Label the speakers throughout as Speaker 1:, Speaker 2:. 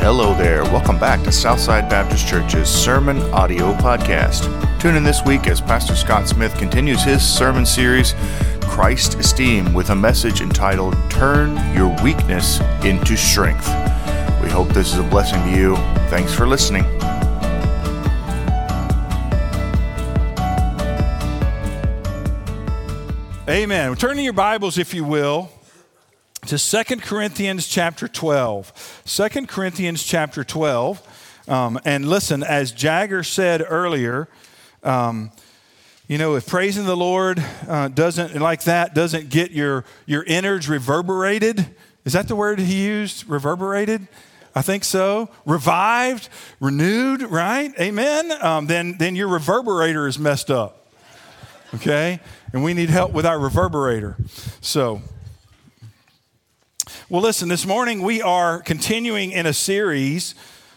Speaker 1: Hello there. Welcome back to Southside Baptist Church's Sermon Audio Podcast. Tune in this week as Pastor Scott Smith continues his sermon series, Christ Esteem, with a message entitled Turn Your Weakness into Strength. We hope this is a blessing to you. Thanks for listening.
Speaker 2: Amen. Turn to your Bibles, if you will, to Second Corinthians chapter 12. 2 Corinthians chapter 12. Um, and listen, as Jagger said earlier, um, you know, if praising the Lord uh, doesn't, like that, doesn't get your, your innards reverberated, is that the word he used? Reverberated? I think so. Revived, renewed, right? Amen. Um, then, then your reverberator is messed up. Okay? And we need help with our reverberator. So, well, listen, this morning we are continuing in a series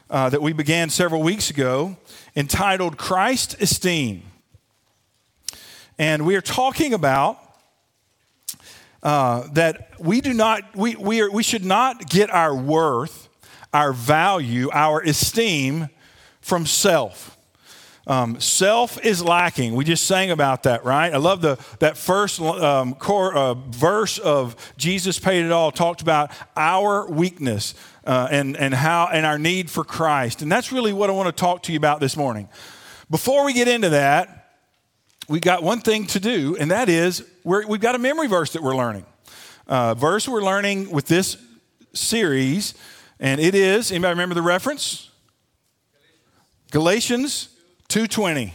Speaker 2: uh, that we began several weeks ago entitled Christ Esteem. And we are talking about uh, that we do not, we, we, are, we should not get our worth, our value, our esteem from self. Um, self is lacking. We just sang about that, right? I love the that first um, core, uh, verse of Jesus paid it all. Talked about our weakness uh, and and how and our need for Christ, and that's really what I want to talk to you about this morning. Before we get into that, we got one thing to do, and that is we have got a memory verse that we're learning. Uh, verse we're learning with this series, and it is. Anybody remember the reference? Galatians 220.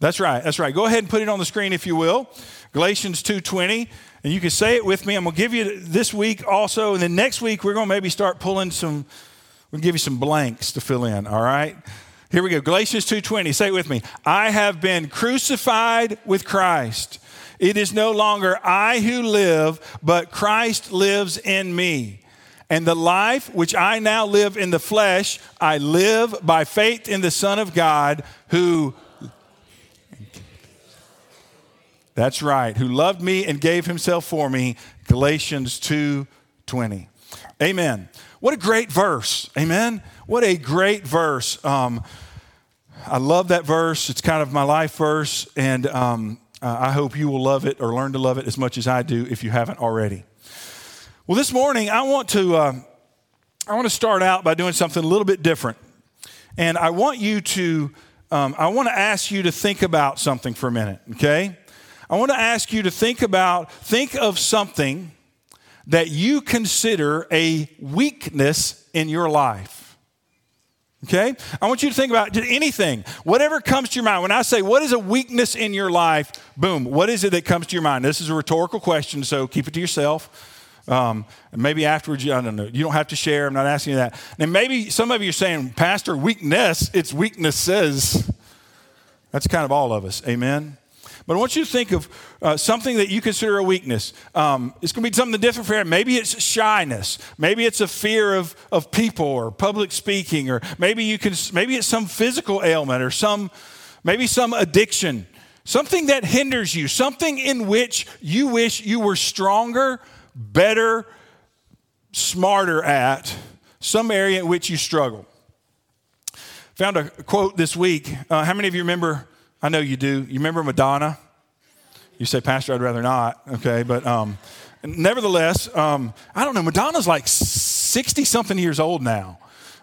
Speaker 2: That's right. That's right. Go ahead and put it on the screen if you will. Galatians 2:20, and you can say it with me. I'm going to give you this week also, and then next week we're going to maybe start pulling some. We'll give you some blanks to fill in. All right. Here we go. Galatians 2:20. Say it with me. I have been crucified with Christ. It is no longer I who live, but Christ lives in me. And the life which I now live in the flesh, I live by faith in the Son of God who That's right, who loved me and gave himself for me. Galatians 2:20. Amen. What a great verse. Amen. What a great verse. Um, I love that verse. It's kind of my life verse, and um, I hope you will love it or learn to love it as much as I do if you haven't already. Well, this morning I want to uh, I want to start out by doing something a little bit different, and I want you to um, I want to ask you to think about something for a minute. Okay, I want to ask you to think about think of something that you consider a weakness in your life. Okay? I want you to think about anything, whatever comes to your mind. When I say, what is a weakness in your life? Boom, what is it that comes to your mind? This is a rhetorical question, so keep it to yourself. Um, maybe afterwards, I don't know. You don't have to share. I'm not asking you that. And maybe some of you are saying, Pastor, weakness, it's weaknesses. That's kind of all of us. Amen. But I want you to think of uh, something that you consider a weakness. Um, it's going to be something different for you. Maybe it's shyness. Maybe it's a fear of, of people or public speaking, or maybe you can. Maybe it's some physical ailment or some, maybe some addiction. Something that hinders you. Something in which you wish you were stronger better, smarter at some area in which you struggle. Found a quote this week. Uh, how many of you remember? I know you do. You remember Madonna? You say, Pastor, I'd rather not. Okay, but um, nevertheless, um, I don't know. Madonna's like 60 something years old now.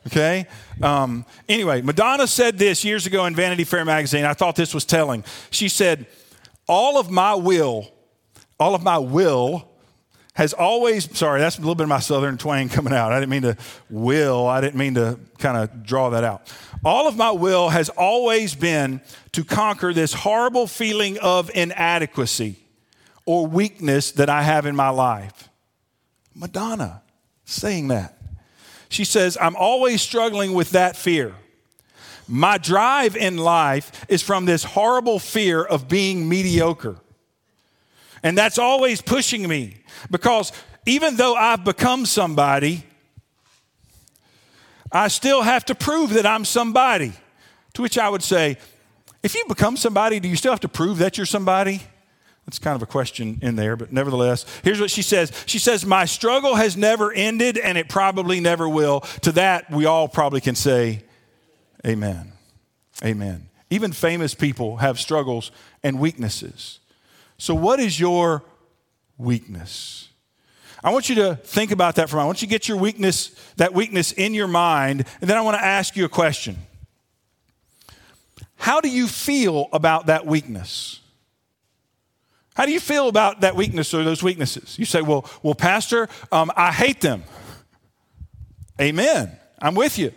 Speaker 2: Okay? Um, anyway, Madonna said this years ago in Vanity Fair magazine. I thought this was telling. She said, All of my will, all of my will has always, sorry, that's a little bit of my southern twang coming out. I didn't mean to will, I didn't mean to kind of draw that out. All of my will has always been to conquer this horrible feeling of inadequacy or weakness that I have in my life. Madonna saying that. She says, I'm always struggling with that fear. My drive in life is from this horrible fear of being mediocre. And that's always pushing me because even though I've become somebody, I still have to prove that I'm somebody. To which I would say, if you become somebody, do you still have to prove that you're somebody? That's kind of a question in there, but nevertheless, here's what she says. She says, My struggle has never ended and it probably never will. To that, we all probably can say, Amen. Amen. Even famous people have struggles and weaknesses. So, what is your weakness? I want you to think about that for a moment. I want you to get your weakness, that weakness in your mind, and then I want to ask you a question. How do you feel about that weakness? How do you feel about that weakness or those weaknesses? You say, well, well, Pastor, um, I hate them. Amen. I'm with you.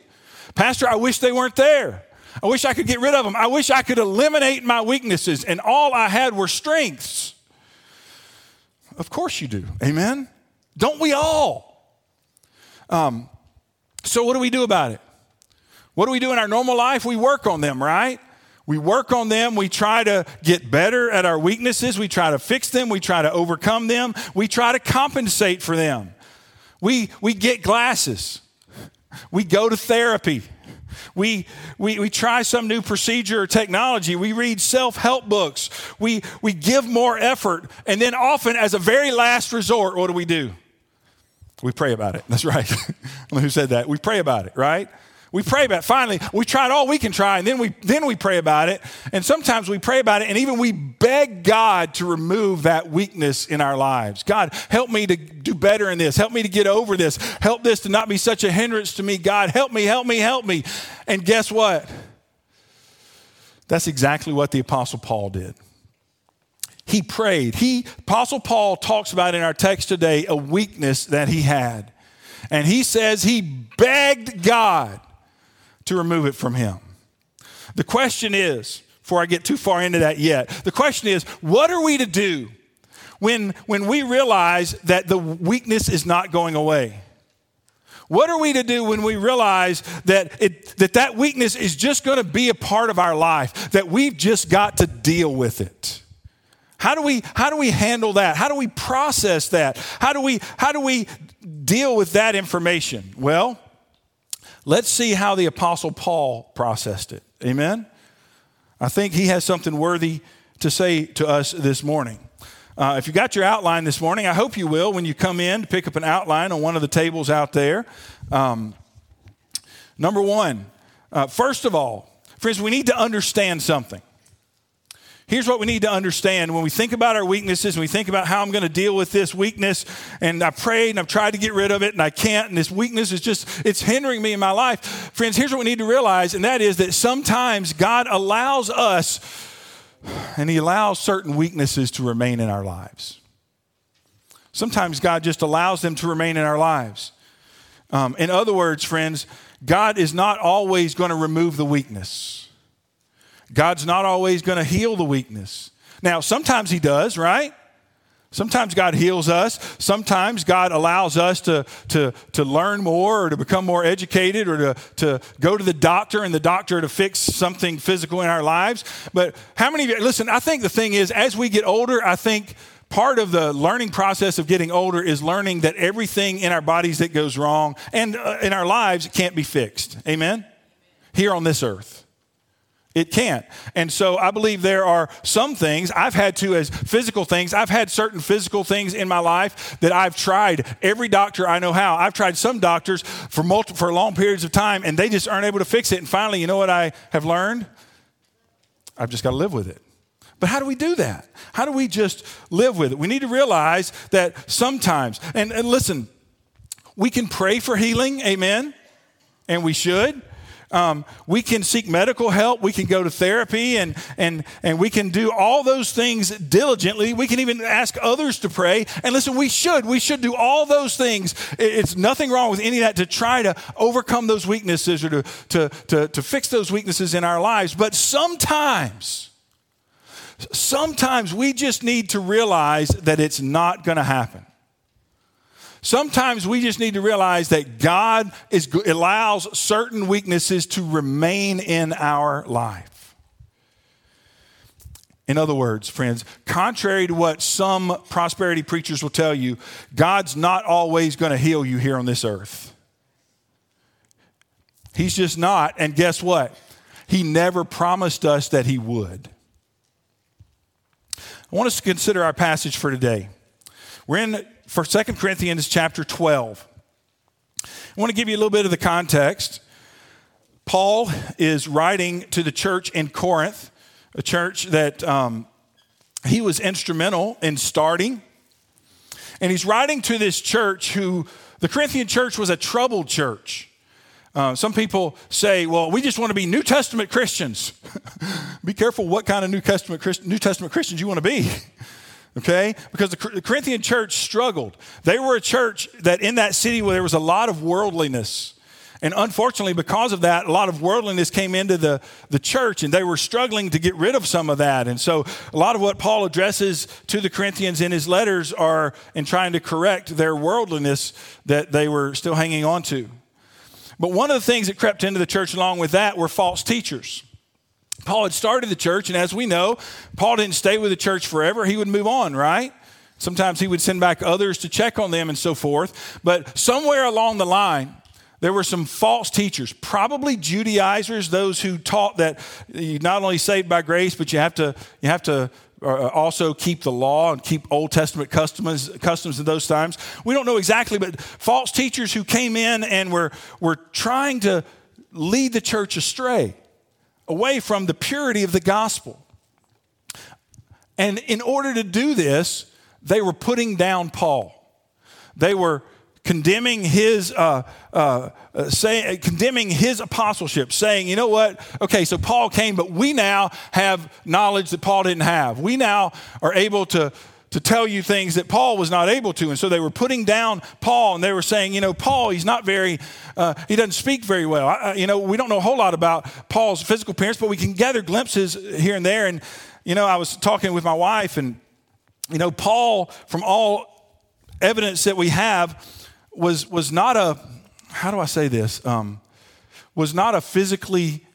Speaker 2: Pastor, I wish they weren't there. I wish I could get rid of them. I wish I could eliminate my weaknesses and all I had were strengths. Of course you do. Amen. Don't we all? Um, so, what do we do about it? What do we do in our normal life? We work on them, right? We work on them. We try to get better at our weaknesses. We try to fix them. We try to overcome them. We try to compensate for them. We, we get glasses. We go to therapy. We, we, we try some new procedure or technology. We read self help books. We, we give more effort. And then, often, as a very last resort, what do we do? We pray about it. That's right. Who said that? We pray about it, right? We pray about it. Finally, we tried all we can try, and then we then we pray about it. And sometimes we pray about it, and even we beg God to remove that weakness in our lives. God, help me to do better in this. Help me to get over this. Help this to not be such a hindrance to me. God, help me, help me, help me. And guess what? That's exactly what the Apostle Paul did. He prayed. He, Apostle Paul talks about in our text today a weakness that he had. And he says he begged God to remove it from him. The question is, before I get too far into that yet, the question is, what are we to do when, when we realize that the weakness is not going away? What are we to do when we realize that it, that, that weakness is just going to be a part of our life, that we've just got to deal with it? How do we, how do we handle that? How do we process that? How do we, how do we deal with that information? Well, Let's see how the Apostle Paul processed it. Amen? I think he has something worthy to say to us this morning. Uh, if you got your outline this morning, I hope you will when you come in to pick up an outline on one of the tables out there. Um, number one, uh, first of all, friends, we need to understand something. Here's what we need to understand when we think about our weaknesses and we think about how I'm going to deal with this weakness, and I prayed and I've tried to get rid of it and I can't, and this weakness is just, it's hindering me in my life. Friends, here's what we need to realize, and that is that sometimes God allows us, and He allows certain weaknesses to remain in our lives. Sometimes God just allows them to remain in our lives. Um, in other words, friends, God is not always going to remove the weakness. God's not always going to heal the weakness. Now, sometimes He does, right? Sometimes God heals us. Sometimes God allows us to, to, to learn more or to become more educated or to, to go to the doctor and the doctor to fix something physical in our lives. But how many of you, listen, I think the thing is, as we get older, I think part of the learning process of getting older is learning that everything in our bodies that goes wrong and uh, in our lives can't be fixed. Amen? Here on this earth. It can't. And so I believe there are some things I've had to, as physical things, I've had certain physical things in my life that I've tried. Every doctor I know how. I've tried some doctors for, multi, for long periods of time and they just aren't able to fix it. And finally, you know what I have learned? I've just got to live with it. But how do we do that? How do we just live with it? We need to realize that sometimes, and, and listen, we can pray for healing, amen, and we should. Um, we can seek medical help. We can go to therapy and, and, and we can do all those things diligently. We can even ask others to pray. And listen, we should. We should do all those things. It's nothing wrong with any of that to try to overcome those weaknesses or to, to, to, to fix those weaknesses in our lives. But sometimes, sometimes we just need to realize that it's not going to happen. Sometimes we just need to realize that God is, allows certain weaknesses to remain in our life. In other words, friends, contrary to what some prosperity preachers will tell you, God's not always going to heal you here on this earth. He's just not. And guess what? He never promised us that He would. I want us to consider our passage for today. We're in for 2 Corinthians chapter 12. I want to give you a little bit of the context. Paul is writing to the church in Corinth, a church that um, he was instrumental in starting. And he's writing to this church who, the Corinthian church was a troubled church. Uh, some people say, well, we just want to be New Testament Christians. be careful what kind of New Testament, Christ- New Testament Christians you want to be. okay? Because the, Corinthian church struggled. They were a church that in that city where there was a lot of worldliness. And unfortunately, because of that, a lot of worldliness came into the, the church, and they were struggling to get rid of some of that. And so, a lot of what Paul addresses to the Corinthians in his letters are in trying to correct their worldliness that they were still hanging on to. But one of the things that crept into the church along with that were false teachers. Paul had started the church, and as we know, Paul didn't stay with the church forever. He would move on, right? Sometimes he would send back others to check on them and so forth. But somewhere along the line, there were some false teachers, probably Judaizers, those who taught that you not only saved by grace, but you have to, you have to uh, also keep the law and keep Old Testament customs, customs in those times. We don't know exactly, but false teachers who came in and were, were trying to lead the church astray, away from the purity of the gospel. And in order to do this, they were putting down Paul. They were condemning his uh, uh, uh, say, condemning his apostleship saying you know what okay so paul came but we now have knowledge that paul didn't have we now are able to to tell you things that paul was not able to and so they were putting down paul and they were saying you know paul he's not very uh, he doesn't speak very well I, you know we don't know a whole lot about paul's physical appearance but we can gather glimpses here and there and you know i was talking with my wife and you know paul from all evidence that we have was, was not a, how do I say this? Um, was not a physically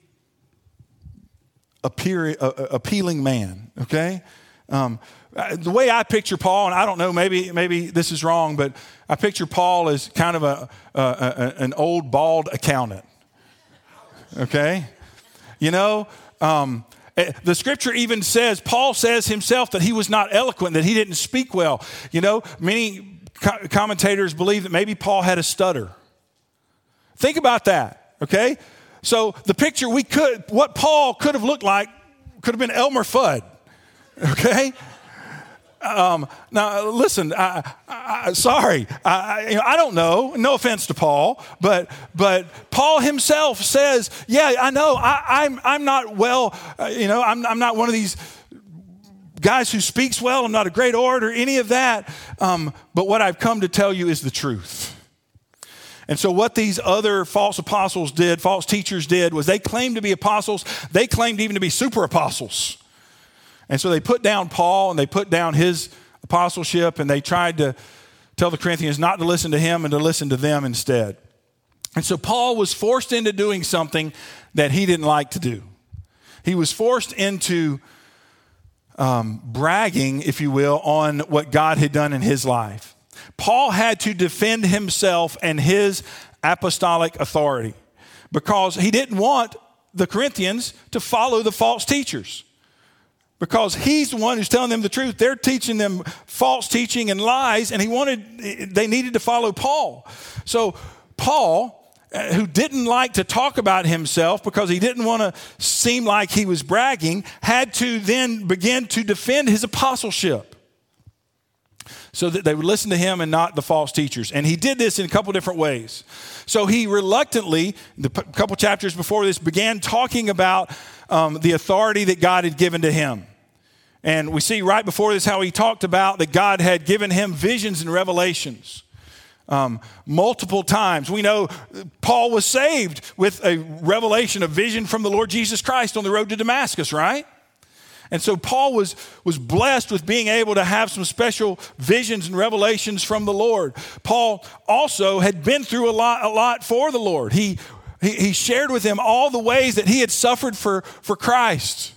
Speaker 2: appear, uh, appealing man, okay? Um, the way I picture Paul, and I don't know, maybe, maybe this is wrong, but I picture Paul as kind of a, a, a an old bald accountant, okay? You know, um, eh, the scripture even says, Paul says himself that he was not eloquent, that he didn't speak well. You know, many co- commentators believe that maybe Paul had a stutter. Think about that, okay? So the picture we could, what Paul could have looked like, could have been Elmer Fudd, okay? Um, now, listen, I, I, sorry, I, you know, I don't know. No offense to Paul, but but Paul himself says, "Yeah, I know. I, am I'm, I'm not well. Uh, you know, I'm I'm not one of these guys who speaks well. I'm not a great orator, any of that. Um, but what I've come to tell you is the truth. And so, what these other false apostles did, false teachers did, was they claimed to be apostles. They claimed even to be super apostles. And so, they put down Paul and they put down his apostleship and they tried to tell the Corinthians not to listen to him and to listen to them instead. And so, Paul was forced into doing something that he didn't like to do. He was forced into um, bragging, if you will, on what God had done in his life. Paul had to defend himself and his apostolic authority because he didn't want the Corinthians to follow the false teachers. Because he's the one who's telling them the truth. They're teaching them false teaching and lies, and he wanted, they needed to follow Paul. So, Paul uh, who didn't like to talk about himself because he didn't want to seem like he was bragging, had to then begin to defend his apostleship so that they would listen to him and not the false teachers. And he did this in a couple different ways. So he reluctantly, the couple chapters before this, began talking about um, the authority that God had given to him. And we see right before this how he talked about that God had given him visions and revelations um, multiple times. We know Paul was saved with a revelation, a vision from the Lord Jesus Christ on the road to Damascus, right? And so Paul was, was blessed with being able to have some special visions and revelations from the Lord. Paul also had been through a lot, a lot for the Lord. He, he, he shared with them all the ways that he had suffered for, for Christ.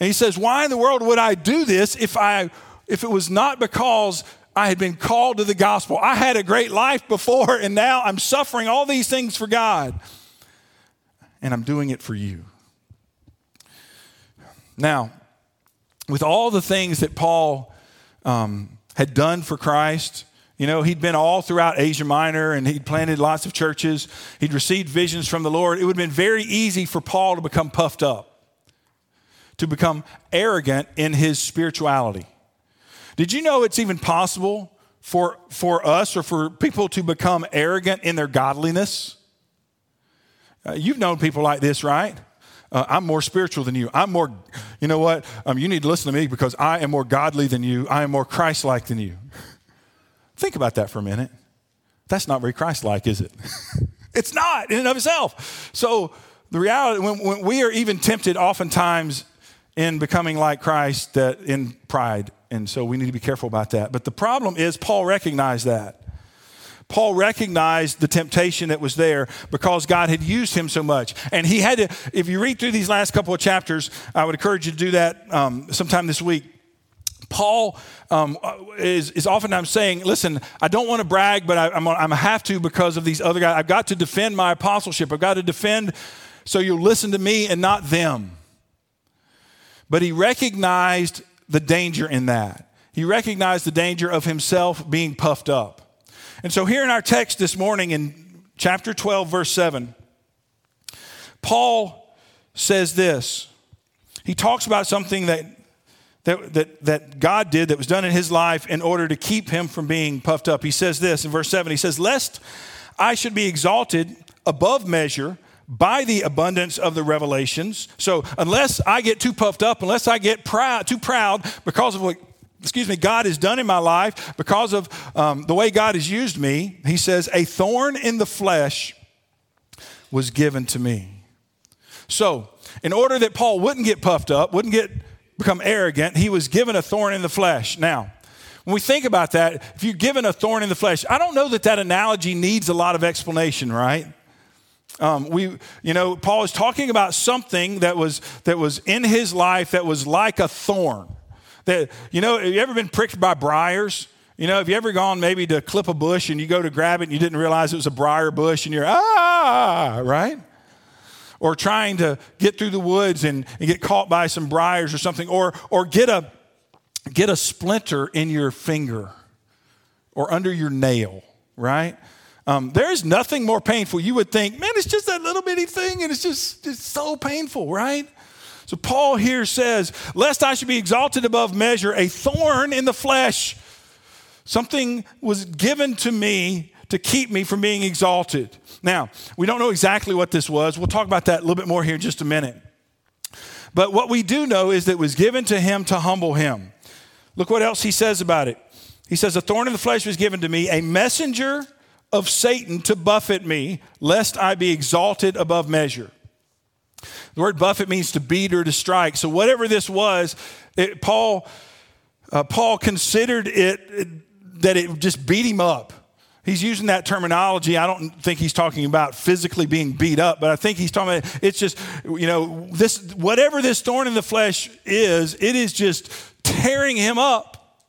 Speaker 2: And he says, Why in the world would I do this if, I, if it was not because I had been called to the gospel. I had a great life before, and now I'm suffering all these things for God. And I'm doing it for you. Now, with all the things that Paul um, had done for Christ, you know, he'd been all throughout Asia Minor and he'd planted lots of churches. He'd received visions from the Lord. It would have been very easy for Paul to become puffed up, to become arrogant in his spirituality. Did you know it's even possible for, for us or for people to become arrogant in their godliness? Uh, you've known people like this, right? Uh, I'm more spiritual than you. I'm more, you know what? Um, you need to listen to me because I am more godly than you. I am more Christ like than you. Think about that for a minute. That's not very Christ like, is it? it's not in and of itself. So, the reality, when, when we are even tempted oftentimes in becoming like Christ, that in pride. And so we need to be careful about that. But the problem is, Paul recognized that. Paul recognized the temptation that was there because God had used him so much. And he had to, if you read through these last couple of chapters, I would encourage you to do that um, sometime this week. Paul um, is, is oftentimes saying, Listen, I don't want to brag, but I, I'm, I'm have to because of these other guys. I've got to defend my apostleship. I've got to defend so you'll listen to me and not them. But he recognized the danger in that. He recognized the danger of himself being puffed up. And so, here in our text this morning, in chapter 12, verse 7, Paul says this. He talks about something that, that, that, that God did that was done in his life in order to keep him from being puffed up. He says this in verse 7 He says, Lest I should be exalted above measure by the abundance of the revelations. So, unless I get too puffed up, unless I get proud, too proud because of what excuse me, God has done in my life, because of um, the way God has used me, he says, a thorn in the flesh was given to me. So, in order that Paul wouldn't get puffed up, wouldn't get become arrogant, he was given a thorn in the flesh. Now, when we think about that, if you're given a thorn in the flesh, I don't know that that analogy needs a lot of explanation, right? Um, we, you know, Paul is talking about something that was that was in his life that was like a thorn. That, you know, have you ever been pricked by briars? You know, have you ever gone maybe to clip a bush and you go to grab it and you didn't realize it was a briar bush and you're, ah, right? Or trying to get through the woods and, and get caught by some briars or something, or, or get, a, get a splinter in your finger or under your nail, right? Um, there is nothing more painful. You would think, man, it's just that little bitty thing and it's just it's so painful, right? So Paul here says, Lest I should be exalted above measure, a thorn in the flesh. Something was given to me to keep me from being exalted. Now, we don't know exactly what this was. We'll talk about that a little bit more here in just a minute. But what we do know is that it was given to him to humble him. Look what else he says about it. He says, A thorn in the flesh was given to me, a messenger of Satan to buffet me, lest I be exalted above measure. The word buffet means to beat or to strike. So whatever this was, it, Paul, uh, Paul considered it, it that it just beat him up. He's using that terminology. I don't think he's talking about physically being beat up, but I think he's talking about it's just, you know, this whatever this thorn in the flesh is, it is just tearing him up.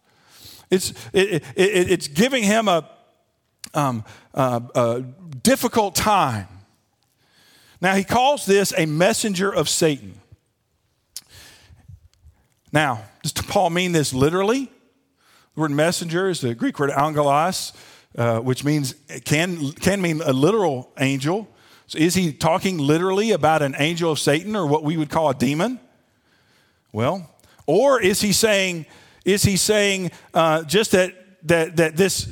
Speaker 2: It's, it, it, it's giving him a, um, a, a difficult time. Now, he calls this a messenger of Satan. Now, does Paul mean this literally? The word messenger is the Greek word angelos, uh, which means can, can mean a literal angel. So is he talking literally about an angel of Satan or what we would call a demon? Well, or is he saying, is he saying uh, just that, that, that this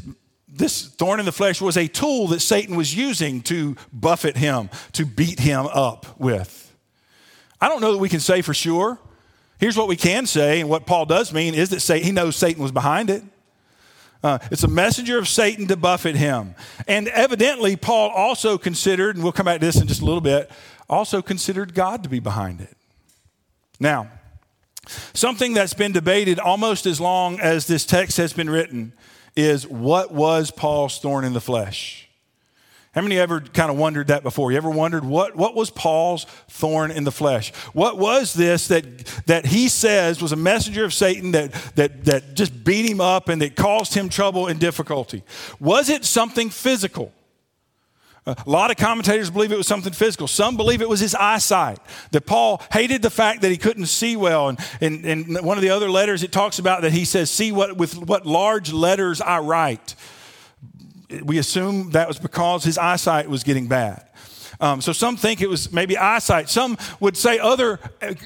Speaker 2: this thorn in the flesh was a tool that Satan was using to buffet him, to beat him up with. I don't know that we can say for sure. Here's what we can say, and what Paul does mean is that he knows Satan was behind it. Uh, it's a messenger of Satan to buffet him. And evidently, Paul also considered, and we'll come back to this in just a little bit, also considered God to be behind it. Now, something that's been debated almost as long as this text has been written is what was Paul's thorn in the flesh? How many ever kind of wondered that before? You ever wondered what, what was Paul's thorn in the flesh? What was this that, that he says was a messenger of Satan that, that, that just beat him up and that caused him trouble and difficulty? Was it something physical? A lot of commentators believe it was something physical. Some believe it was his eyesight. That Paul hated the fact that he couldn't see well. And in one of the other letters, it talks about that he says, See what with what large letters I write. We assume that was because his eyesight was getting bad. Um, so some think it was maybe eyesight. Some would say other,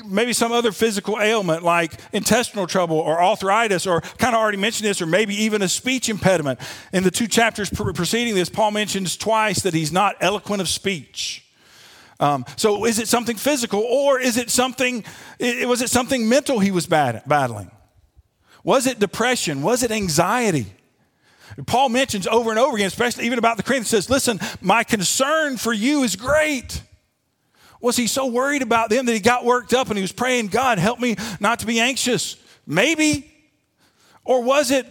Speaker 2: maybe some other physical ailment like intestinal trouble or arthritis, or kind of already mentioned this, or maybe even a speech impediment. In the two chapters preceding this, Paul mentions twice that he's not eloquent of speech. Um, so is it something physical, or is it something? Was it something mental he was bad, battling? Was it depression? Was it anxiety? Paul mentions over and over again, especially even about the Corinthians, says, Listen, my concern for you is great. Was he so worried about them that he got worked up and he was praying, God, help me not to be anxious? Maybe. Or was it,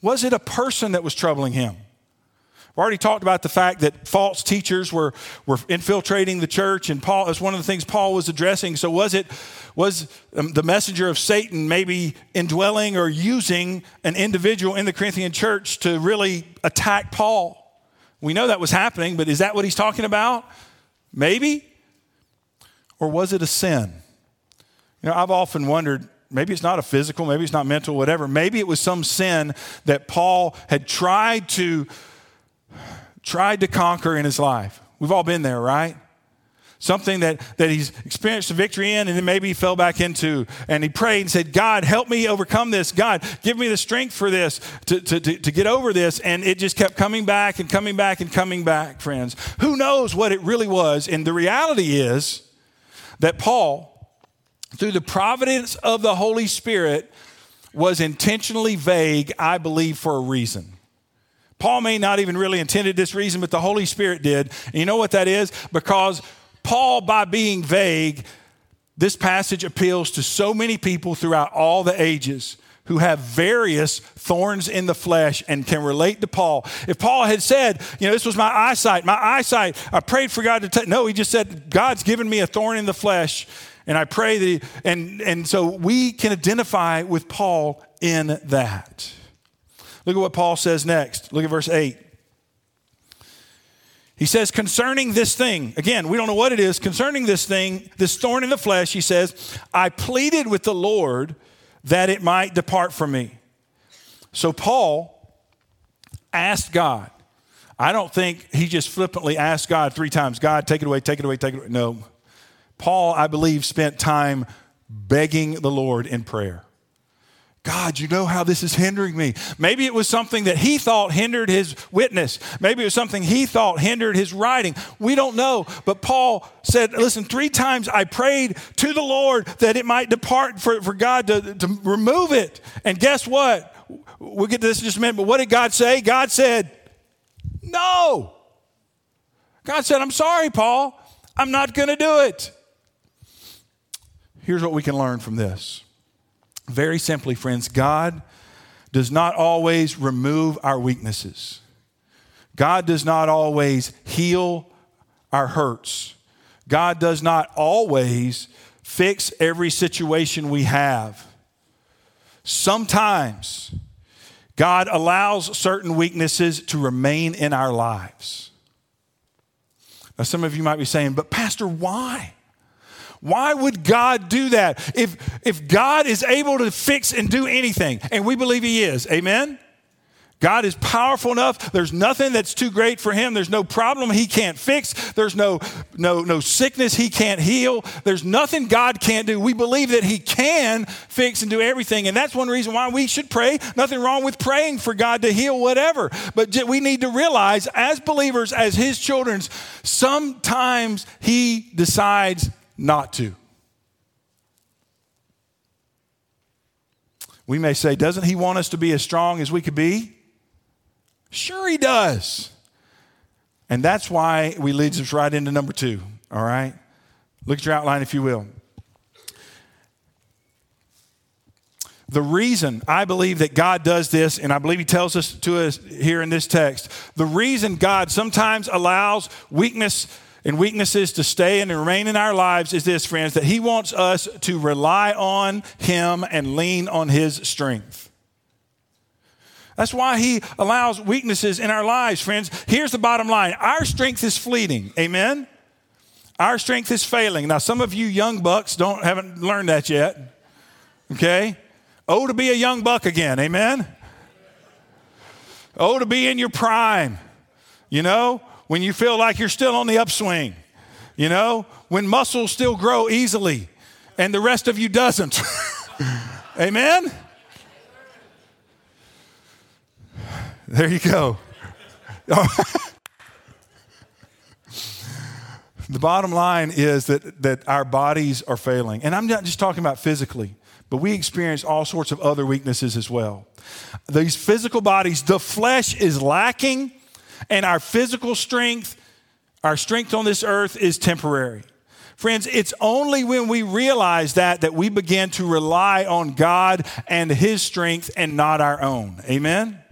Speaker 2: was it a person that was troubling him? We've already talked about the fact that false teachers were, were infiltrating the church, and Paul is one of the things Paul was addressing. So, was it was um, the messenger of Satan maybe indwelling or using an individual in the Corinthian church to really attack Paul? We know that was happening, but is that what he's talking about? Maybe. Or was it a sin? You know, I've often wondered maybe it's not a physical, maybe it's not mental, whatever. Maybe it was some sin that Paul had tried to tried to conquer in his life. We've all been there, right? Something that, that he's experienced a victory in and then maybe he fell back into. And he prayed and said, God, help me overcome this. God, give me the strength for this, to, to, to, to get over this. And it just kept coming back and coming back and coming back, friends. Who knows what it really was? And the reality is that Paul, through the providence of the Holy Spirit, was intentionally vague, I believe, for a reason. Paul may not even really intended this reason, but the Holy Spirit did. And you know what that is? Because Paul, by being vague, this passage appeals to so many people throughout all the ages who have various thorns in the flesh and can relate to Paul. If Paul had said, you know, this was my eyesight, my eyesight, I prayed for God to take, no, he just said, God's given me a thorn in the flesh. And I pray that, he, and, and so we can identify with Paul in that. Look at what Paul says next. Look at verse 8. He says, concerning this thing, again, we don't know what it is, concerning this thing, this thorn in the flesh, he says, I pleaded with the Lord that it might depart from me. So Paul asked God. I don't think he just flippantly asked God three times, God, take it away, take it away, take it away. No. Paul, I believe, spent time begging the Lord in prayer. God, you know how this is hindering me. Maybe it was something that he thought hindered his witness. Maybe it was something he thought hindered his writing. We don't know. But Paul said, Listen, three times I prayed to the Lord that it might depart for, for God to, to remove it. And guess what? We'll get to this in just a minute. But what did God say? God said, No. God said, I'm sorry, Paul. I'm not going to do it. Here's what we can learn from this very simply, friends, God does not always remove our weaknesses. God does not always heal our hurts. God does not always fix every situation we have. Sometimes God allows certain weaknesses to remain in our lives. Now, some of you might be saying, but Pastor, why? Why would God do that? If, if God is able to fix and do anything, and we believe He is, amen? God is powerful enough. There's nothing that's too great for him. There's no problem he can't fix. There's no, no, no sickness he can't heal. There's nothing God can't do. We believe that he can fix and do everything. And that's one reason why we should pray. Nothing wrong with praying for God to heal whatever. But we need to realize, as believers, as his children, sometimes he decides not to. We may say, doesn't he want us to be as strong as we could be? Sure, he does. And that's why we leads us right into number two, all right? Look at your outline, if you will. The reason I believe that God does this, and I believe He tells us to us here in this text, the reason God sometimes allows weakness and weaknesses to stay and remain in our lives is this, friends, that He wants us to rely on Him and lean on His strength. That's why he allows weaknesses in our lives, friends. Here's the bottom line our strength is fleeting. Amen? Our strength is failing. Now, some of you young bucks don't haven't learned that yet. Okay? Oh, to be a young buck again. Amen? Oh, to be in your prime. You know, when you feel like you're still on the upswing. You know, when muscles still grow easily and the rest of you doesn't. Amen? There you go. the bottom line is that, that our bodies are failing. And I'm not just talking about physically, but we experience all sorts of other weaknesses as well. These physical bodies, the flesh is lacking, and our physical strength, our strength on this earth is temporary. Friends, it's only when we realize that that we begin to rely on God and His strength and not our own. Amen?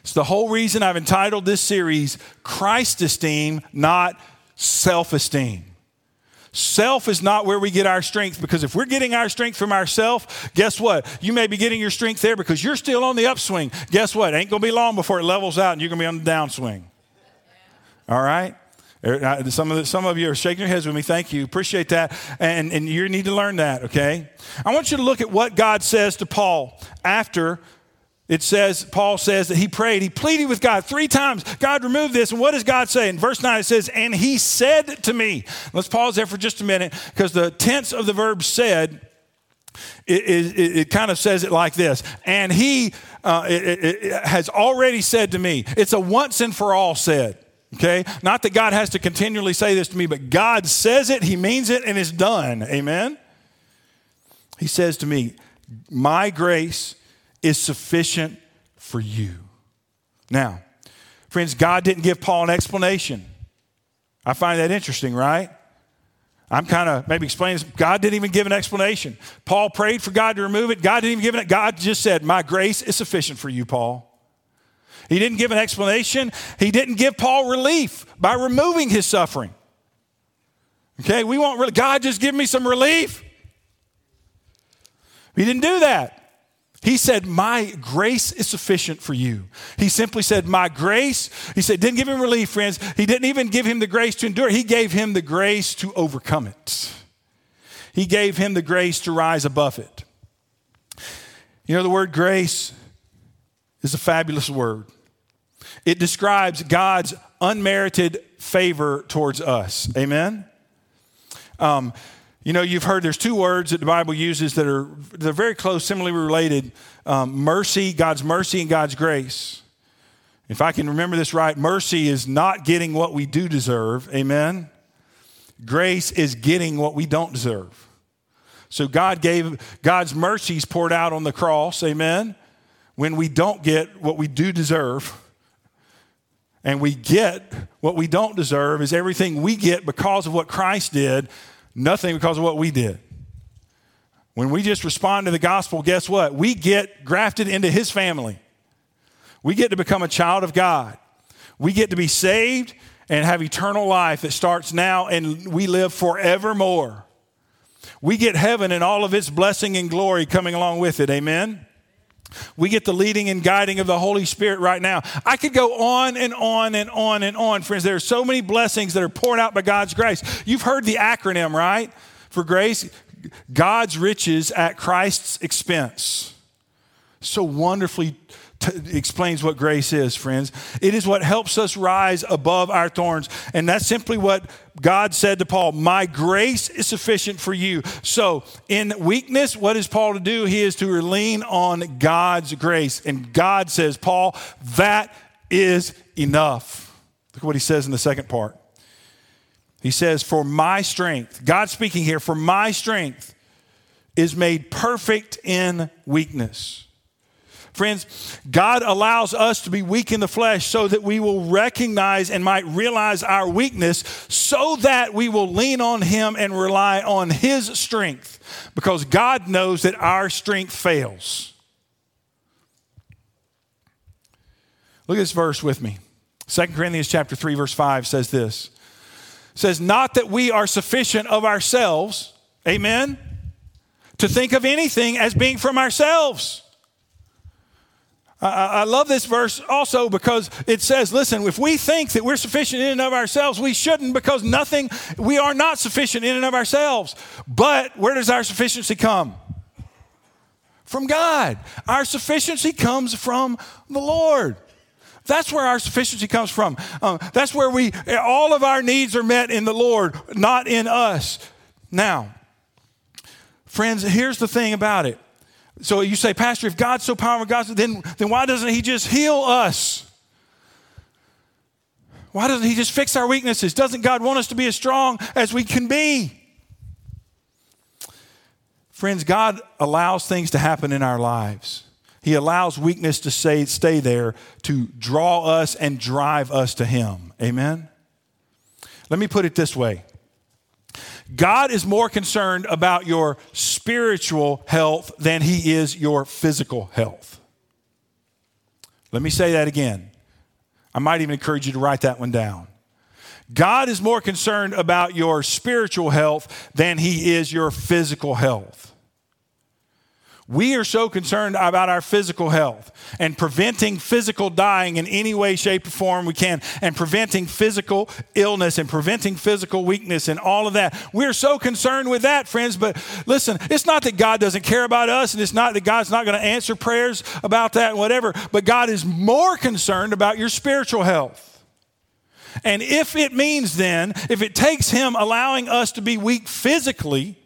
Speaker 2: It's the whole reason I've entitled this series Christ Esteem, not Self Esteem. Self is not where we get our strength because if we're getting our strength from ourselves, guess what? You may be getting your strength there because you're still on the upswing. Guess what? Ain't going to be long before it levels out and you're going to be on the downswing. All right? Er, some of, the, some of you are shaking your heads with me. Thank you. Appreciate that. And, and you need to learn that, okay? I want you to look at what God says to Paul after it says, Paul says that he prayed, he pleaded with God three times, God, remove this. And what does God say? In verse 9, it says, And he said to me, let's pause there for just a minute, because the tense of the verb said, it, it, it, kind of says it like this and he uh, it, has already said to me. It's a once and for all said okay? Not that god has to continually say this to me but god says it he means it and it's done. Amen? He says to me my grace is sufficient for you. Now, friends, God didn't give Paul an explanation. I find that interesting, right? I'm kind of maybe explaining this. God didn't even give an explanation. Paul prayed for God to remove it. God didn't even give it. God just said, My grace is sufficient for you, Paul. He didn't give an explanation. He didn't give Paul relief by removing his suffering. Okay, we want really, God just give me some relief. He didn't do that. He said, My grace is sufficient for you. He simply said, My grace. He said, didn't give him relief, friends. He didn't even give him the grace to endure. He gave him the grace to overcome it. He gave him the grace to rise above it. You know, the word grace is a fabulous word. It describes God's unmerited favor towards us. Amen? Um, you know, you've heard there's two words that the Bible uses that are they're very close, similarly related: um, mercy, God's mercy, and God's grace. If I can remember this right, mercy is not getting what we do deserve. Amen. Grace is getting what we don't deserve. So God gave God's mercies poured out on the cross. Amen. When we don't get what we do deserve, and we get what we don't deserve, is everything we get because of what Christ did Nothing because of what we did. When we just respond to the gospel, guess what? We get grafted into his family. We get to become a child of God. We get to be saved and have eternal life that starts now and we live forevermore. We get heaven and all of its blessing and glory coming along with it. Amen. We get the leading and guiding of the Holy Spirit right now. I could go on and on and on and on, friends. There are so many blessings that are poured out by God's grace. You've heard the acronym, right? For grace, God's riches at Christ's expense. So wonderfully t- explains what grace is, friends. It is what helps us rise above our thorns. And that's simply what God said to Paul My grace is sufficient for you. So, in weakness, what is Paul to do? He is to lean on God's grace. And God says, Paul, that is enough. Look at what he says in the second part. He says, For my strength, God speaking here, for my strength is made perfect in weakness. Friends, God allows us to be weak in the flesh so that we will recognize and might realize our weakness so that we will lean on Him and rely on His strength because God knows that our strength fails. Look at this verse with me. 2 Corinthians chapter 3 verse 5 says this. It says not that we are sufficient of ourselves, amen, to think of anything as being from ourselves I, love this verse also because it says, listen, if we think that we're sufficient in and of ourselves, we shouldn't because nothing, we are not sufficient in and of ourselves. But where does our sufficiency come? From God. Our sufficiency comes from the Lord. That's where our sufficiency comes from. Um, that's where we, all of our needs are met in the Lord, not in us. Now, friends, here's the thing about it. So you say, Pastor, if God's so powerful, God's, then, then why doesn't He just heal us? Why doesn't He just fix our weaknesses? Doesn't God want us to be as strong as we can be? Friends, God allows things to happen in our lives. He allows weakness to stay, stay there to draw us and drive us to Him. Amen? Let me put it this way God is more concerned about your spiritual health than he is your physical health. Let me say that again. I might even encourage you to write that one down. God is more concerned about your spiritual health than he is your physical health. We are so concerned about our physical health and preventing physical dying in any way, shape, or form we can, and preventing physical illness and preventing physical weakness and all of that. We're so concerned with that, friends. But listen, it's not that God doesn't care about us, and it's not that God's not going to answer prayers about that and whatever, but God is more concerned about your spiritual health. And if it means then, if it takes Him allowing us to be weak physically,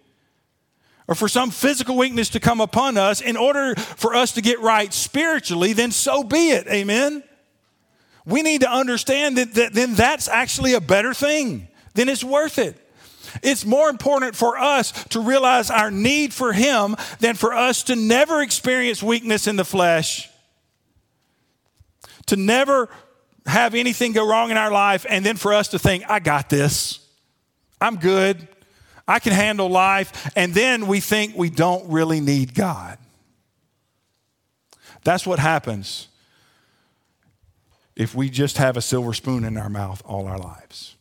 Speaker 2: or for some physical weakness to come upon us in order for us to get right spiritually, then so be it. Amen. We need to understand that, that then that's actually a better thing. Then it's worth it. It's more important for us to realize our need for Him than for us to never experience weakness in the flesh, to never have anything go wrong in our life, and then for us to think, I got this. I'm good. I can handle life, and then we think we don't really need God. That's what happens if we just have a silver spoon in our mouth all our lives.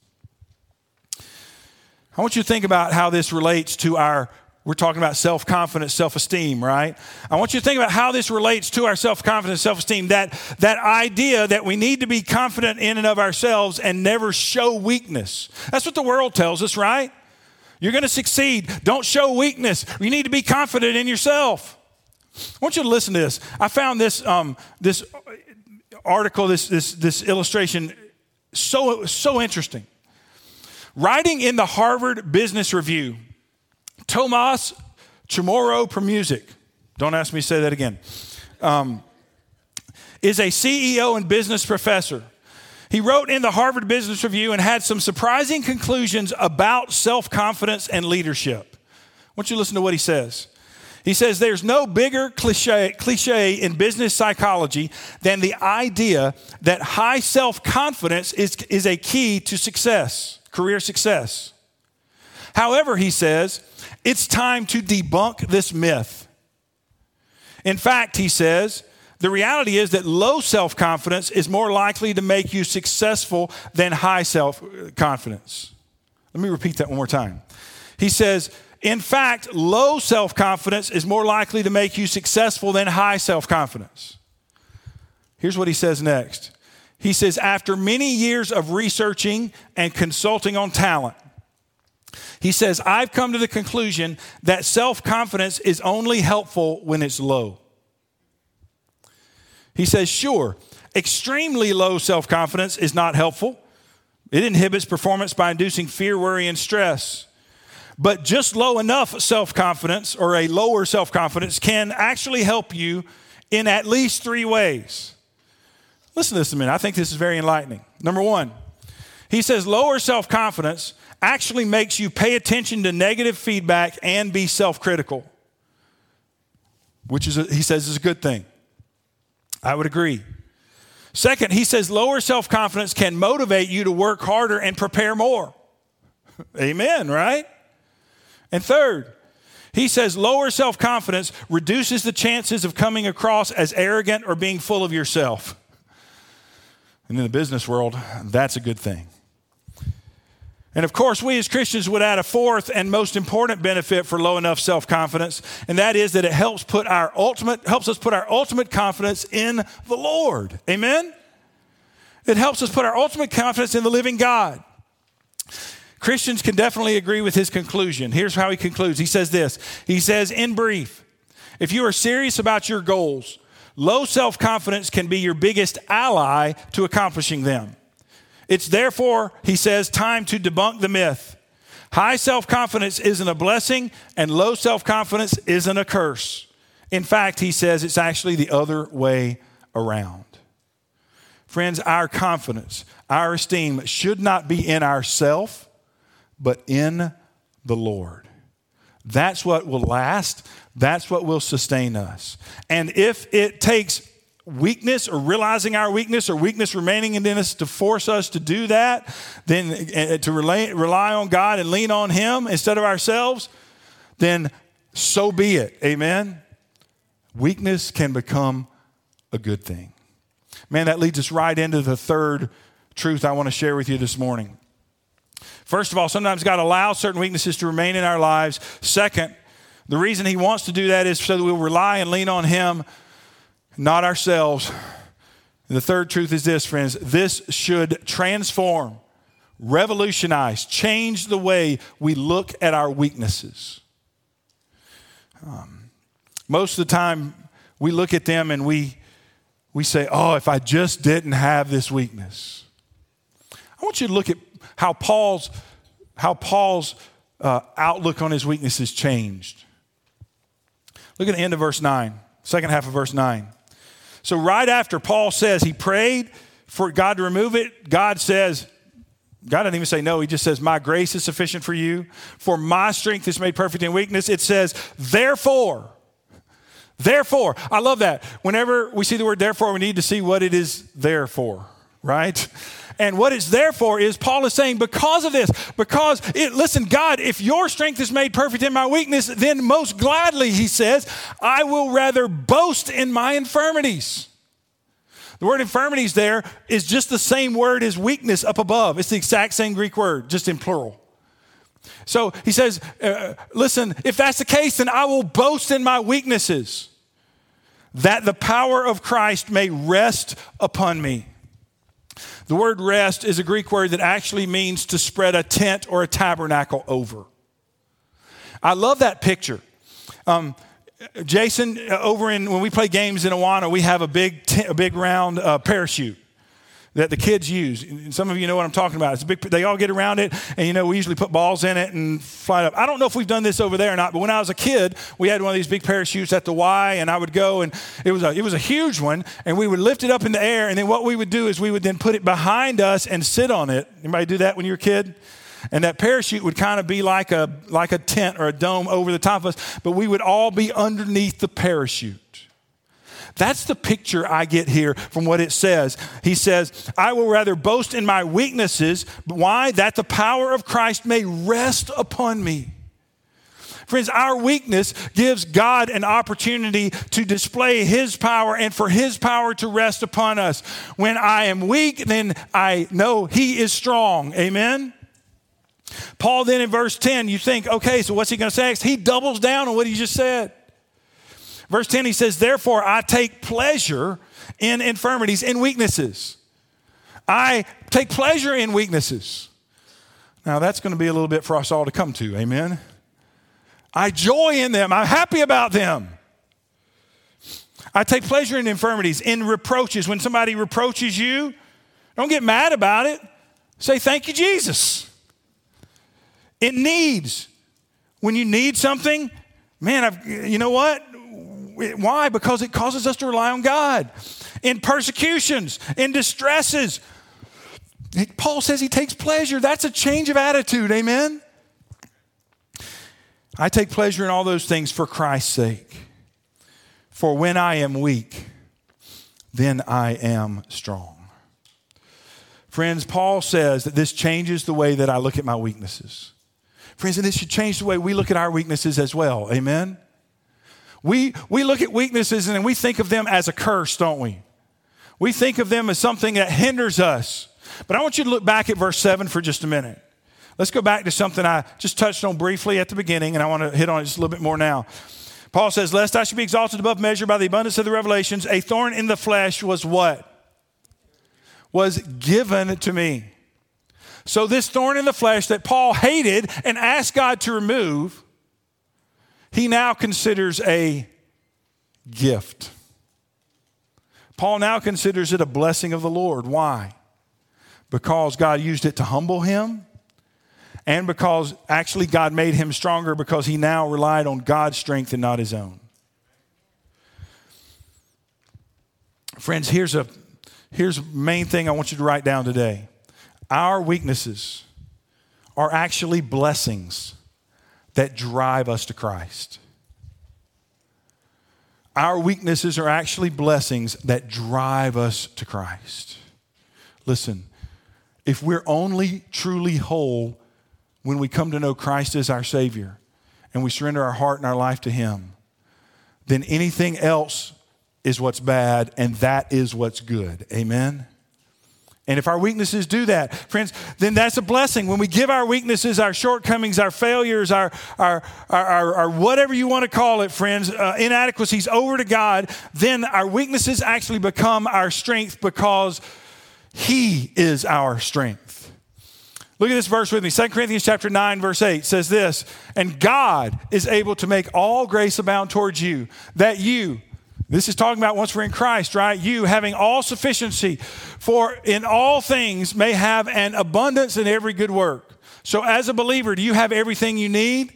Speaker 2: I want you to think about how this relates to our we're talking about self confidence, self esteem, right? I want you to think about how this relates to our self confidence, self esteem. That, that idea that we need to be confident in and of ourselves and never show weakness. That's what the world tells us, right? You're going to succeed. Don't show weakness. You need to be confident in yourself. I want you to listen to this. I found this, um, this article, this, this, this illustration so, so interesting. Writing in the Harvard Business Review, Tomas Chamorro Premuzic, don't ask me to say that again, um, is a CEO and business professor. He wrote in the Harvard Business Review and had some surprising conclusions about self confidence and leadership. I want you to listen to what he says. He says there's no bigger cliche, cliche in business psychology than the idea that high self confidence is, is a key to success, career success. However, he says, it's time to debunk this myth. In fact, he says, the reality is that low self confidence is more likely to make you successful than high self confidence. Let me repeat that one more time. He says, in fact, low self confidence is more likely to make you successful than high self confidence. Here's what he says next. He says, after many years of researching and consulting on talent, he says, I've come to the conclusion that self confidence is only helpful when it's low. He says, sure, extremely low self confidence is not helpful. It inhibits performance by inducing fear, worry, and stress. But just low enough self confidence or a lower self confidence can actually help you in at least three ways. Listen to this a minute. I think this is very enlightening. Number one, he says lower self confidence actually makes you pay attention to negative feedback and be self critical, which is, a, he says, is a good thing. I would agree. Second, he says lower self confidence can motivate you to work harder and prepare more. Amen, right? And third, he says lower self confidence reduces the chances of coming across as arrogant or being full of yourself. And in the business world, that's a good thing. And of course, we as Christians would add a fourth and most important benefit for low enough self-confidence, and that is that it helps put our ultimate helps us put our ultimate confidence in the Lord. Amen. It helps us put our ultimate confidence in the living God. Christians can definitely agree with his conclusion. Here's how he concludes. He says this. He says, in brief, if you are serious about your goals, low self-confidence can be your biggest ally to accomplishing them. It's therefore, he says, time to debunk the myth. High self confidence isn't a blessing, and low self confidence isn't a curse. In fact, he says it's actually the other way around. Friends, our confidence, our esteem should not be in ourself, but in the Lord. That's what will last. That's what will sustain us. And if it takes weakness or realizing our weakness or weakness remaining in us to force us to do that, then uh, to rely, rely on God and lean on Him instead of ourselves, then so be it. Amen. Weakness can become a good thing. Man, that leads us right into the third truth I want to share with you this morning. First of all, sometimes God allows certain weaknesses to remain in our lives. Second, the reason He wants to do that is so that we'll rely and lean on Him not ourselves. And the third truth is this, friends this should transform, revolutionize, change the way we look at our weaknesses. Um, most of the time, we look at them and we, we say, Oh, if I just didn't have this weakness. I want you to look at how Paul's, how Paul's uh, outlook on his weaknesses changed. Look at the end of verse 9, second half of verse 9. So, right after Paul says he prayed for God to remove it, God says, God doesn't even say no. He just says, My grace is sufficient for you. For my strength is made perfect in weakness. It says, Therefore, therefore. I love that. Whenever we see the word therefore, we need to see what it is there for, right? And what it's there for is Paul is saying, because of this, because it, listen, God, if your strength is made perfect in my weakness, then most gladly, he says, I will rather boast in my infirmities. The word infirmities there is just the same word as weakness up above. It's the exact same Greek word, just in plural. So he says, uh, listen, if that's the case, then I will boast in my weaknesses, that the power of Christ may rest upon me. The word rest is a Greek word that actually means to spread a tent or a tabernacle over. I love that picture. Um, Jason, uh, over in when we play games in Awana, we have a big, a big round uh, parachute that the kids use. And some of you know what I'm talking about. It's a big, they all get around it, and you know, we usually put balls in it and fly it up. I don't know if we've done this over there or not, but when I was a kid, we had one of these big parachutes at the Y, and I would go, and it was a, it was a huge one, and we would lift it up in the air, and then what we would do is we would then put it behind us and sit on it. Anybody do that when you were a kid? And that parachute would kind of be like a, like a tent or a dome over the top of us, but we would all be underneath the parachute. That's the picture I get here from what it says. He says, I will rather boast in my weaknesses. Why? That the power of Christ may rest upon me. Friends, our weakness gives God an opportunity to display His power and for His power to rest upon us. When I am weak, then I know He is strong. Amen? Paul then in verse 10, you think, okay, so what's he going to say next? He doubles down on what he just said. Verse 10, he says, Therefore, I take pleasure in infirmities, in weaknesses. I take pleasure in weaknesses. Now, that's going to be a little bit for us all to come to. Amen. I joy in them, I'm happy about them. I take pleasure in infirmities, in reproaches. When somebody reproaches you, don't get mad about it. Say, Thank you, Jesus. It needs. When you need something, man, I've, you know what? Why? Because it causes us to rely on God. In persecutions, in distresses, Paul says he takes pleasure. That's a change of attitude. Amen? I take pleasure in all those things for Christ's sake. For when I am weak, then I am strong. Friends, Paul says that this changes the way that I look at my weaknesses. Friends, and this should change the way we look at our weaknesses as well. Amen? We, we look at weaknesses and we think of them as a curse, don't we? We think of them as something that hinders us. But I want you to look back at verse 7 for just a minute. Let's go back to something I just touched on briefly at the beginning, and I want to hit on it just a little bit more now. Paul says, Lest I should be exalted above measure by the abundance of the revelations, a thorn in the flesh was what? Was given to me. So, this thorn in the flesh that Paul hated and asked God to remove, he now considers a gift. Paul now considers it a blessing of the Lord. Why? Because God used it to humble him and because actually God made him stronger because he now relied on God's strength and not his own. Friends, here's a here's main thing I want you to write down today. Our weaknesses are actually blessings that drive us to Christ. Our weaknesses are actually blessings that drive us to Christ. Listen, if we're only truly whole when we come to know Christ as our Savior and we surrender our heart and our life to Him, then anything else is what's bad and that is what's good. Amen? And if our weaknesses do that, friends, then that's a blessing. When we give our weaknesses, our shortcomings, our failures, our, our, our, our, our whatever you want to call it, friends, uh, inadequacies over to God, then our weaknesses actually become our strength because He is our strength. Look at this verse with me. 2 Corinthians chapter 9 verse 8 says this, "And God is able to make all grace abound towards you, that you this is talking about once we're in Christ, right? You having all sufficiency for in all things may have an abundance in every good work. So as a believer, do you have everything you need?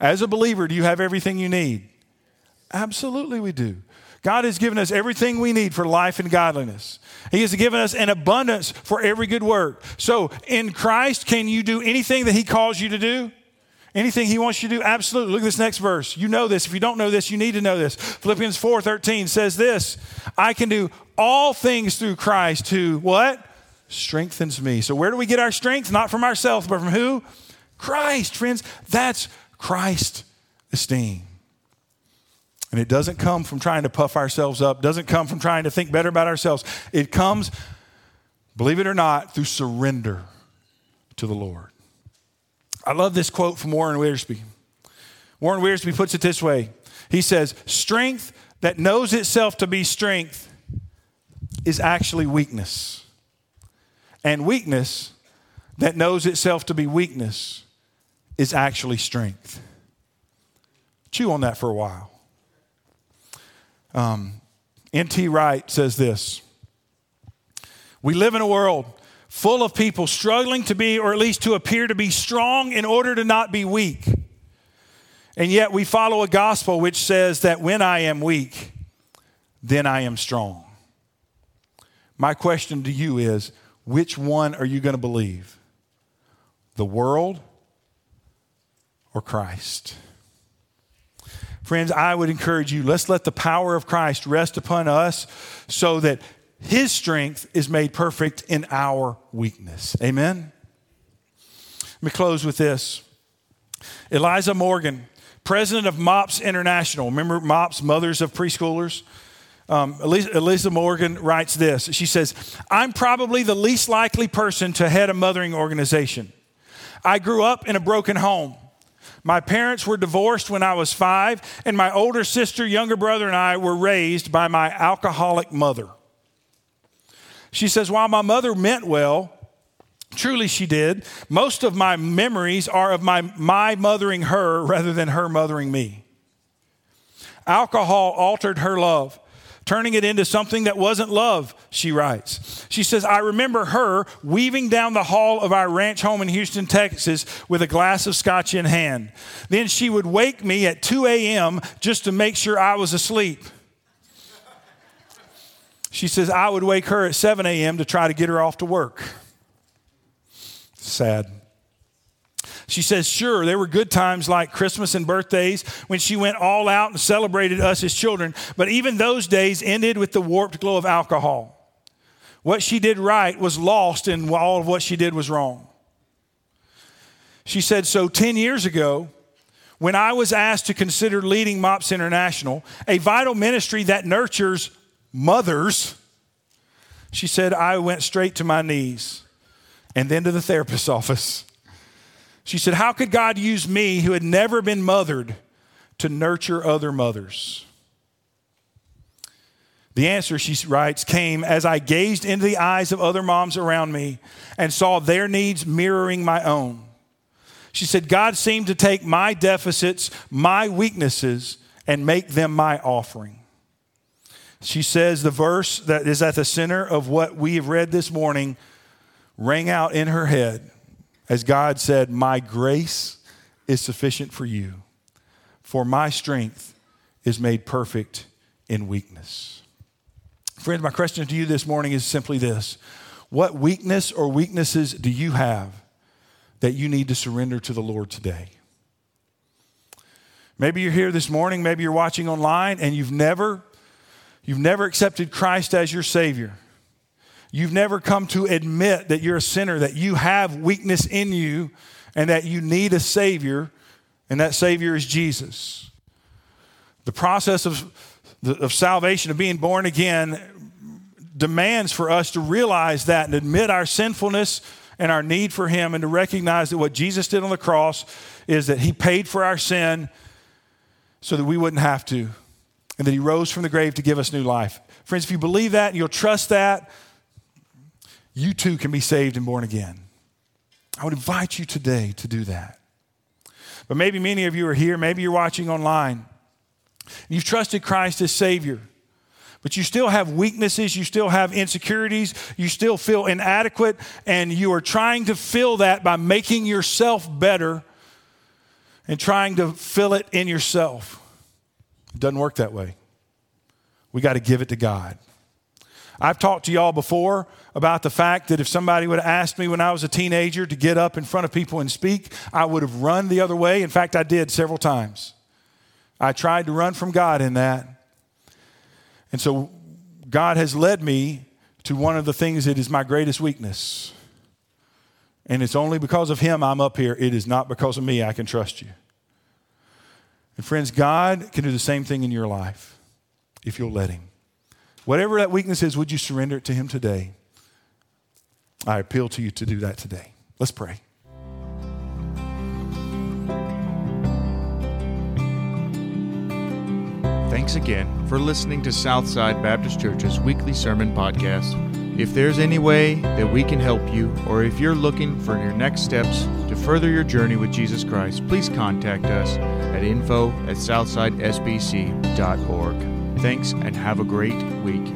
Speaker 2: As a believer, do you have everything you need? Absolutely we do. God has given us everything we need for life and godliness. He has given us an abundance for every good work. So, in Christ, can you do anything that He calls you to do? Anything He wants you to do? Absolutely. Look at this next verse. You know this. If you don't know this, you need to know this. Philippians 4 13 says this I can do all things through Christ who, what? Strengthens me. So, where do we get our strength? Not from ourselves, but from who? Christ, friends. That's Christ esteem. And it doesn't come from trying to puff ourselves up, doesn't come from trying to think better about ourselves. It comes, believe it or not, through surrender to the Lord. I love this quote from Warren Wiersbe. Warren Wiersbe puts it this way He says, Strength that knows itself to be strength is actually weakness. And weakness that knows itself to be weakness is actually strength. Chew on that for a while. Um, N.T. Wright says this We live in a world full of people struggling to be, or at least to appear to be strong in order to not be weak. And yet we follow a gospel which says that when I am weak, then I am strong. My question to you is which one are you going to believe? The world or Christ? Friends, I would encourage you, let's let the power of Christ rest upon us so that his strength is made perfect in our weakness. Amen? Let me close with this. Elisa Morgan, president of MOPS International. Remember MOPS, Mothers of Preschoolers? Um, Morgan writes this. She says, I'm probably the least likely person to head a mothering organization. I grew up in a broken home. My parents were divorced when I was five, and my older sister, younger brother, and I were raised by my alcoholic mother. She says, While my mother meant well, truly she did, most of my memories are of my, my mothering her rather than her mothering me. Alcohol altered her love turning it into something that wasn't love, she writes. She says, I remember her weaving down the hall of our ranch home in Houston, Texas, with a glass of scotch in hand. Then she would wake me at 2 a.m. just to make sure I was asleep. She says, I would wake her at 7 a.m. to try to get her off to work. Sad. She says, sure, there were good times like Christmas and birthdays when she went all out and celebrated us as children, but even those days ended with the warped glow of alcohol. What she did right was lost, and all of what she did was wrong. She said, so 10 years ago, when I was asked to consider leading MOPS International, a vital ministry that nurtures mothers, she said, I went straight to my knees and then to the therapist's office. She said, How could God use me, who had never been mothered, to nurture other mothers? The answer, she writes, came as I gazed into the eyes of other moms around me and saw their needs mirroring my own. She said, God seemed to take my deficits, my weaknesses, and make them my offering. She says the verse that is at the center of what we have read this morning rang out in her head as God said, My grace is sufficient for you, for my strength is made perfect in weakness. Friends, my question to you this morning is simply this What weakness or weaknesses do you have that you need to surrender to the Lord today? Maybe you're here this morning, maybe you're watching online and you've never you've never accepted Christ as your savior. You've never come to admit that you're a sinner, that you have weakness in you and that you need a savior and that savior is Jesus. The process of of salvation of being born again demands for us to realize that and admit our sinfulness and our need for him and to recognize that what Jesus did on the cross is that he paid for our sin so that we wouldn't have to, and that he rose from the grave to give us new life. Friends, if you believe that and you'll trust that, you too can be saved and born again. I would invite you today to do that. But maybe many of you are here, maybe you're watching online. You've trusted Christ as Savior, but you still have weaknesses, you still have insecurities, you still feel inadequate, and you are trying to fill that by making yourself better and trying to fill it in yourself. It doesn't work that way. We got to give it to God. I've talked to y'all before about the fact that if somebody would have asked me when I was a teenager to get up in front of people and speak, I would have run the other way. In fact, I did several times. I tried to run from God in that. And so God has led me to one of the things that is my greatest weakness and it's only because of him I'm up here. It is not because of me I can trust you. And friends, God can do the same thing in your life if you'll let him. Whatever that weakness is, would you surrender it to him today? I appeal to you to do that today. Let's pray.
Speaker 1: Thanks again for listening to Southside Baptist Church's weekly sermon podcast. If there's any way that we can help you, or if you're looking for your next steps further your journey with Jesus Christ, please contact us at info at southsidesbc.org. Thanks and have a great week.